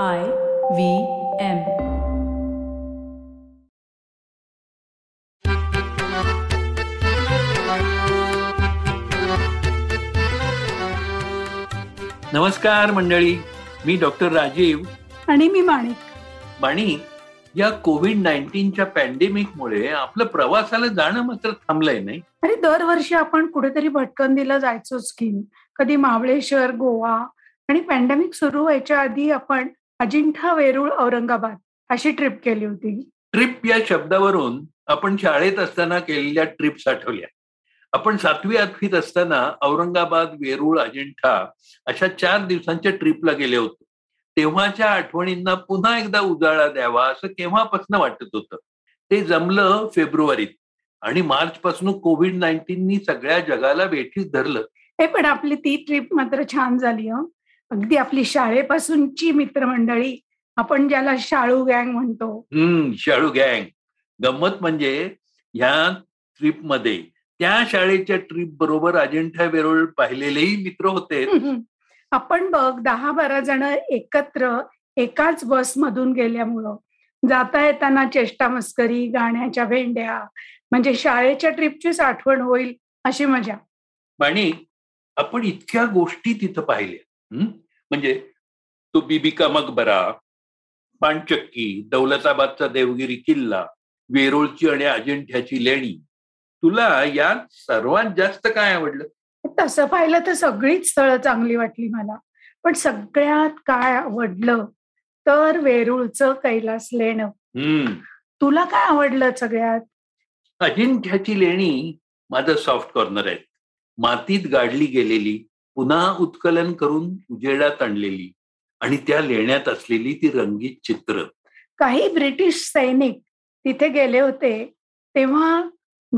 I V M. नमस्कार मंडळी. मी डॉक्टर राजीव. आणि मी माणिक. माणी या कोविड नाईन्टीनच्या पॅन्डेमिकमुळे आपलं प्रवासाला जाणं मात्र थांबलंय नाही. आणि दरवर्षी आपण कुठेतरी भटकंदीला जायचोच की कधी महाबळेश्वर गोवा. आणि पॅन्डेमिक सुरू व्हायच्या आधी आपण अजिंठा वेरूळ औरंगाबाद अशी ट्रिप केली होती. ट्रिप या शब्दावरून आपण शाळेत असताना केलेल्या ट्रिप्स आठवल्या. आपण सातवी आठवीत असताना औरंगाबाद वेरूळ अजिंठा अशा चार दिवसांच्या ट्रिपला गेले होतो. तेव्हाच्या आठवणींना पुन्हा एकदा उजाळा द्यावा असं केव्हापासून वाटत होतं? ते जमलं फेब्रुवारीत. आणि मार्च पासून कोविड नाईन्टीननी सगळ्या जगाला वेठीस धरलं. हे पण आपली ती ट्रिप मात्र छान झाली हं. अगदी आपली शाळेपासूनची मित्रमंडळी आपण ज्याला शाळू गँग म्हणतो. हम्म शाळू गँग. गंमत म्हणजे ह्या ट्रिपमध्ये त्या शाळेच्या ट्रिप बरोबर अजिंठा वेरूळ पाहिलेलेही मित्र होते. आपण बघ दहा बारा जण एकत्र एकाच बस मधून गेल्यामुळं जाता येताना चेष्टा मस्करी गाण्याच्या भेंड्या म्हणजे शाळेच्या ट्रिपचीच आठवण होईल अशी मजा. आणि आपण इतक्या गोष्टी तिथं पाहिल्या? म्हणजे तो बिबिका मकबरा पाणचक्की दौलताबादचा देवगिरी किल्ला वेरूळची आणि अजिंठ्याची लेणी. तुला यात सर्वात जास्त काय आवडलं? तसं पाहिलं तर सगळीच स्थळं चांगली वाटली मला. पण सगळ्यात काय आवडलं तर वेरूळचं कैलास लेणं. हम्म. तुला काय आवडलं सगळ्यात? अजिंठ्याची लेणी माझं सॉफ्ट कॉर्नर आहे मातीत गाडली गेलेली पुन्हा उत्कलन करून उजेडात आणलेली आणि त्या लेण्यात असलेली ती रंगीत चित्र. काही ब्रिटिश सैनिक तिथे गेले होते तेव्हा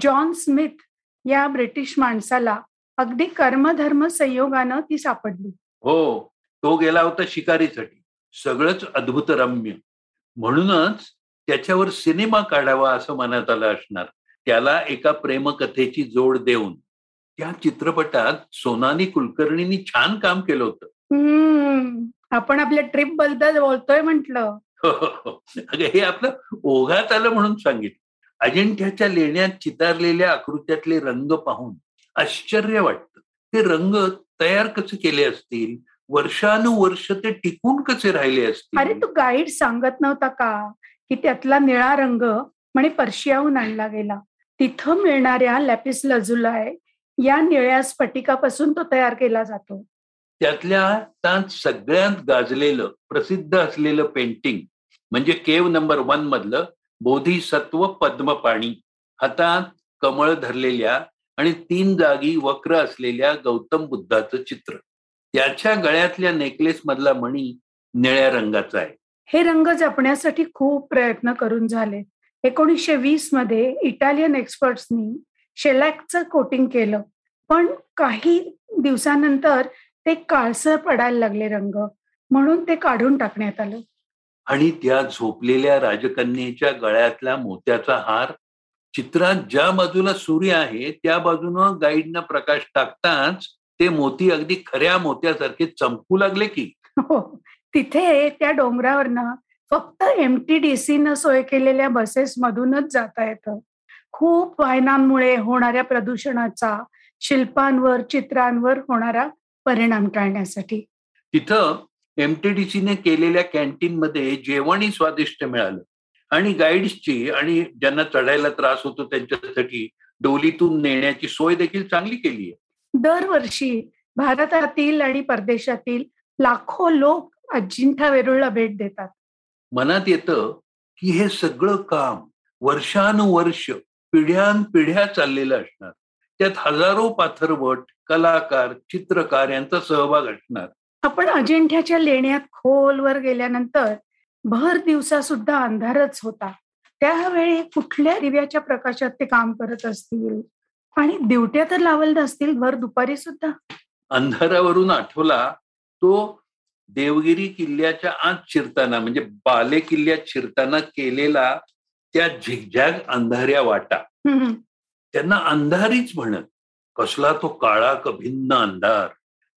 जॉन स्मिथ या ब्रिटिश माणसाला अगदी कर्मधर्म संयोगानं ती सापडली. हो तो गेला होता शिकारीसाठी. सगळंच अद्भुत रम्य म्हणूनच त्याच्यावर सिनेमा काढावा असं मनात आलं असणार. त्याला एका प्रेमकथेची जोड देऊन. त्या चित्रपटात सोनानी कुलकर्णींनी छान काम केलं होतं. हम्म. आपण आपल्या ट्रिपबद्दल बोलतोय म्हंटल. अगं हे आपलं ओघात आलं म्हणून सांगितलं. अजिंठ्याच्या लेण्यात चितारलेल्या आकृत्यातले रंग पाहून आश्चर्य वाटतं. ते रंग तयार कसे केले असतील? वर्षानुवर्ष ते टिकून कसे राहिले अरे असतील तू गाईड सांगत नव्हता का? की त्यातला निळा रंग म्हणे पर्शियाहून आणला गेला. तिथं मिळणाऱ्या लॅपिस लजुलाय या निळ्या स्फटिकापासून तो तयार केला जातो. त्यातल्या त्यात सगळ्यात गाजलेलं प्रसिद्ध असलेलं पेंटिंग म्हणजे केव नंबर वन मधलं बोधिसत्व पद्मपाणी. हातात कमळ धरलेल्या आणि तीन जागी वक्र असलेल्या गौतम बुद्धाचं चित्र. त्याच्या गळ्यातल्या नेकलेस मधला मणी निळ्या रंगाचा आहे. हे रंग जपण्यासाठी खूप प्रयत्न करून झाले. एकोणीसशे वीसमध्ये इटालियन एक्सपर्ट्सनी शेलॅकचं कोटिंग केलं. पण काही दिवसानंतर ते काळसर पडायला लागले रंग. म्हणून ते काढून टाकण्यात आलं. आणि त्या झोपलेल्या राजकन्येच्या गळ्यातला मोत्याचा हार चित्रात ज्या बाजूला सूर्य आहे त्या बाजूनं गाईडनं प्रकाश टाकताच ते मोती अगदी खऱ्या मोत्यासारखे चमकू लागले की? हो तिथे त्या डोंगरावरनं फक्त एम टी डी सी न सोय केलेल्या बसेस मधूनच जाता येतं. खूप वाहनांमुळे होणाऱ्या प्रदूषणाचा शिल्पांवर चित्रांवर होणारा परिणाम टाळण्यासाठी. तिथं एमटीडीसीने केलेल्या कॅन्टीन मध्ये जेवणही स्वादिष्ट मिळालं. आणि गाईड्सची आणि ज्यांना चढायला त्रास होतो त्यांच्यासाठी डोलीतून नेण्याची सोय देखील चांगली केली आहे. दरवर्षी भारतातील आणि परदेशातील लाखो लोक अजिंठा वेरूळला भेट देतात. मनात येतं की हे सगळं काम वर्षानुवर्ष पिढ्यानपिढ्या चाललेलं असणार. त्यात हजारो पाथरवट कलाकार चित्रकार यांचा सहभाग असणार. आपण अजिंठ्याच्या लेण्यात खोलवर गेल्यानंतर भर दिवसा सुद्धा अंधारच होता. त्यावेळी कुठल्या दिव्याच्या प्रकाशात ते काम करत असतील? आणि दिवट्या तर लावल नसतील भर दुपारी सुद्धा अंधारावरून आठवला तो देवगिरी किल्ल्याच्या आत शिरताना म्हणजे बाले किल्ल्यात शिरताना केलेला त्या झिगझॅग अंधाऱ्या वाटा. त्यांना अंधारीच म्हणत कसला तो काळा क भिन्न अंधार.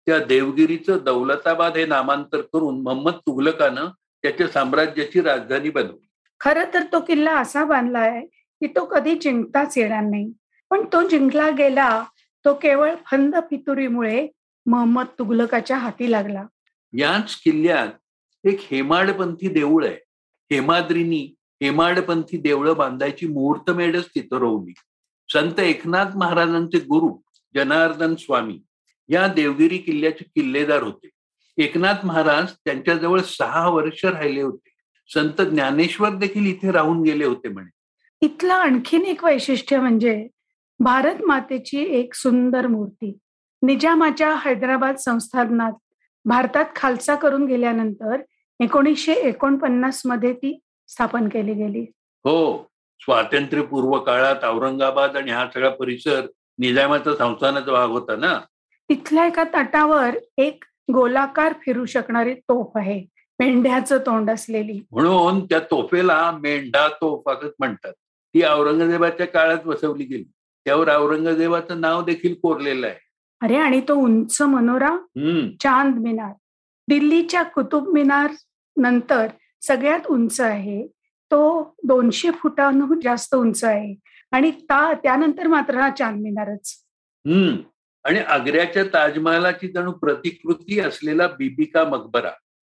त्या देवगिरीचं दौलताबाद हे नामांतर करून मोहम्मद तुघलकानं त्याच्या साम्राज्याची राजधानी बनवली. खरं तर तो किल्ला असा बांधलाय की तो कधी जिंकताच येणार नाही. पण तो जिंकला गेला तो केवळ फंद फितुरीमुळे मोहम्मद तुगलकाच्या हाती लागला. याच किल्ल्यात एक हेमाडपंथी देऊळ आहे. हेमाद्रीनी हेमाडपंथी देवळं बांधायची मुहूर्तमेढच तिथं रोवली. संत एकनाथ महाराजांचे गुरु जनार्दन स्वामी या देवगिरी किल्ल्याचे किल्लेदार होते. एकनाथ महाराज त्यांच्याजवळ सहा वर्ष राहिले होते. संत ज्ञानेश्वर देखील इथे राहून गेले होते म्हणे. इथलं आणखीन एक वैशिष्ट्य म्हणजे भारत मातेची एक सुंदर मूर्ती. निजामाच्या हैदराबाद संस्थानात भारतात खालसा करून गेल्यानंतर एकोणीसशे एकोणपन्नासमध्ये ती स्थापन केली गेली. हो स्वातंत्र्यपूर्व काळात औरंगाबाद आणि हा सगळा परिसर निजामाचा संस्थानाचा भाग होता ना? तिथल्या एका तटावर एक गोलाकार फिरू शकणारी तोफ आहे मेंढ्याचं तोंड असलेली. म्हणून त्या तोफेला मेंढा तोफ असंच म्हणतात. ती औरंगजेबाच्या काळात बसवली गेली. त्यावर औरंगजेबाचं नाव देखील कोरलेलं आहे. अरे आणि तो उंच मनोरा चांद मिनार. दिल्लीच्या कुतुब मिनार नंतर सगळ्यात उंच आहे. तो दोनशे फुटांहून जास्त उंच आहे. आणि ता त्यानंतर मात्र हा चांद मिनारच. हम्म. आणि आग्र्याच्या ताजमहालाची जणू प्रतिकृती असलेला बीबिका मकबरा.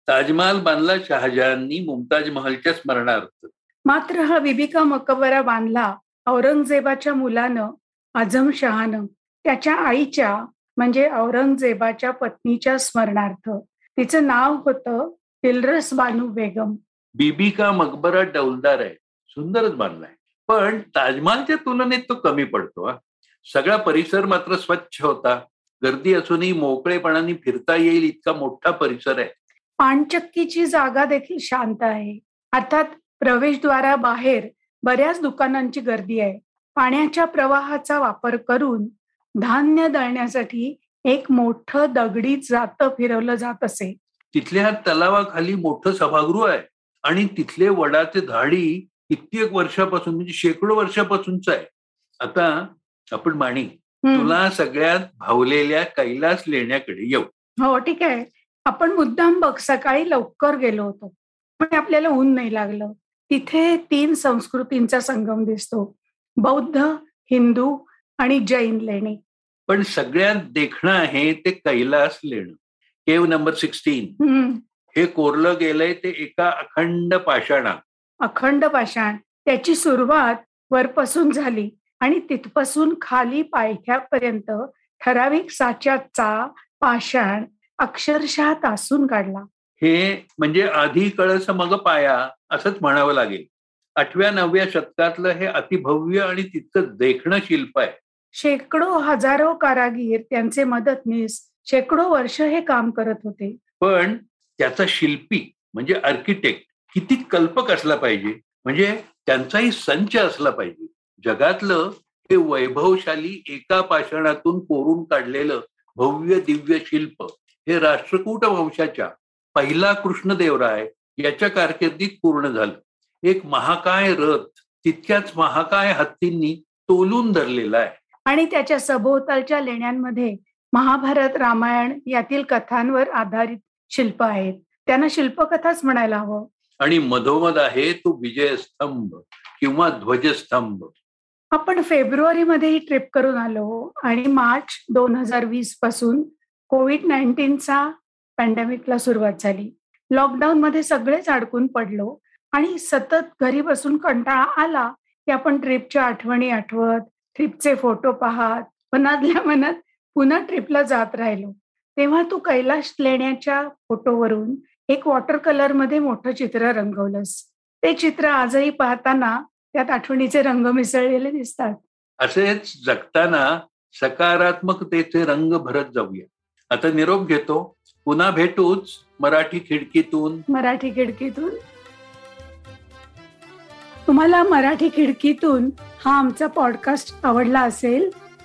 ताजमहाल बांधला शहाजहाननी मुमताज महलच्या स्मरणार्थ. मात्र हा बिबिका मकबरा बांधला औरंगजेबाच्या मुलानं आझम शहानं त्याच्या आईच्या म्हणजे औरंगजेबाच्या पत्नीच्या स्मरणार्थ. तिचं नाव होतं दिलरस बानू बेगम. बीबिका मकबरा डौलदार आहे. सुंदरच बांधलाय. पण ताजमहालच्या तुलनेत तो कमी पडतो सगळा परिसर मात्र स्वच्छ होता. गर्दी असूनही मोकळेपणाने फिरता येईल इतका मोठा परिसर आहे. पानचक्कीची जागा देखील शांत आहे. अर्थात प्रवेशद्वाराबाहेर बऱ्याच दुकानांची गर्दी आहे. पाण्याच्या प्रवाहाचा वापर करून धान्य दळण्यासाठी एक मोठं दगडी जातं फिरवलं जात असे. तिथल्या तलावाखाली मोठं सभागृह आहे. आणि तिथले वडाचे झाडी कित्येक वर्षापासून म्हणजे शेकडो वर्षापासूनच आहे. आता आपण माणी. तुला सगळ्यात भावलेल्या कैलास लेण्याकडे येऊ. हो ठीक आहे. आपण मुद्दाम बघ सकाळी लवकर गेलो होतो. पण आपल्याला ऊन नाही लागलं. तिथे तीन संस्कृतींचा संगम दिसतो. बौद्ध हिंदू आणि जैन लेणी. पण सगळ्यात देखणं आहे ते कैलास लेणं. Cave number sixteen. हे कोरलं गेलंय ते एका अखंड पाषाणा अखंड पाषाण. त्याची सुरुवात वरपासून झाली आणि तिथपासून खाली पायथ्यापर्यंत ठराविक साच्याचा पाषाण अक्षरशः तासून काढला. हे म्हणजे आधी कळस मग पाया असंच म्हणावं लागेल. आठव्या नवव्या शतकातलं हे अतिभव्य आणि तितकं देखणं शिल्प आहे शेकडो हजारो कारागीर त्यांचे मदतनीस शेकडो वर्ष हे काम करत होते. पण त्याचा शिल्पी म्हणजे आर्किटेक्ट किती कल्पक असला पाहिजे. म्हणजे त्यांचाही संच असला पाहिजे. जगातलं हे वैभवशाली एका पाषाणातून कोरून काढलेलं भव्य दिव्य शिल्प हे राष्ट्रकूट वंशाच्या पहिला कृष्णदेवराय याच्या कारकिर्दीत पूर्ण झालं. एक महाकाय रथ तितक्याच महाकाय हत्तींनी तोलून धरलेला आहे. आणि त्याच्या सभोवतालच्या लेण्यांमध्ये महाभारत रामायण यातील कथांवर आधारित शिल्प आहेत. त्यांना शिल्पकथाच म्हणायला हवं. आणि मधोमध आहे तो विजयस्तंभ किंवा ध्वजस्तंभ. आपण फेब्रुवारीमध्ये ही ट्रिप करून आलो आणि मार्च दोन हजार वीसपासून कोविड नाईन्टीनचा पॅन्डेमिकला सुरुवात झाली. लॉकडाऊन मध्ये सगळेच अडकून पडलो. आणि सतत घरी बसून कंटाळा आला की आपण ट्रिपच्या आठवणी आठवत ट्रिपचे फोटो पाहत मनातल्या मनात पुन्हा ट्रिपला जात राहिलो. तेव्हा तू कैलाश लेण्याच्या फोटोवरून एक वॉटर कलरमध्ये मोठं चित्र रंगवलंस. ते चित्र आजही पाहताना त्यात आठवणीचे रंग मिसळलेले दिसतात. असेच जगताना सकारात्मकतेचे रंग भरत जाऊया. आता निरोप घेतो. पुन्हा भेटूच मराठी खिडकीतून. मराठी खिडकीतून. तुम्हाला मराठी खिडकीतून हा आमचा पॉडकास्ट आवडला असेल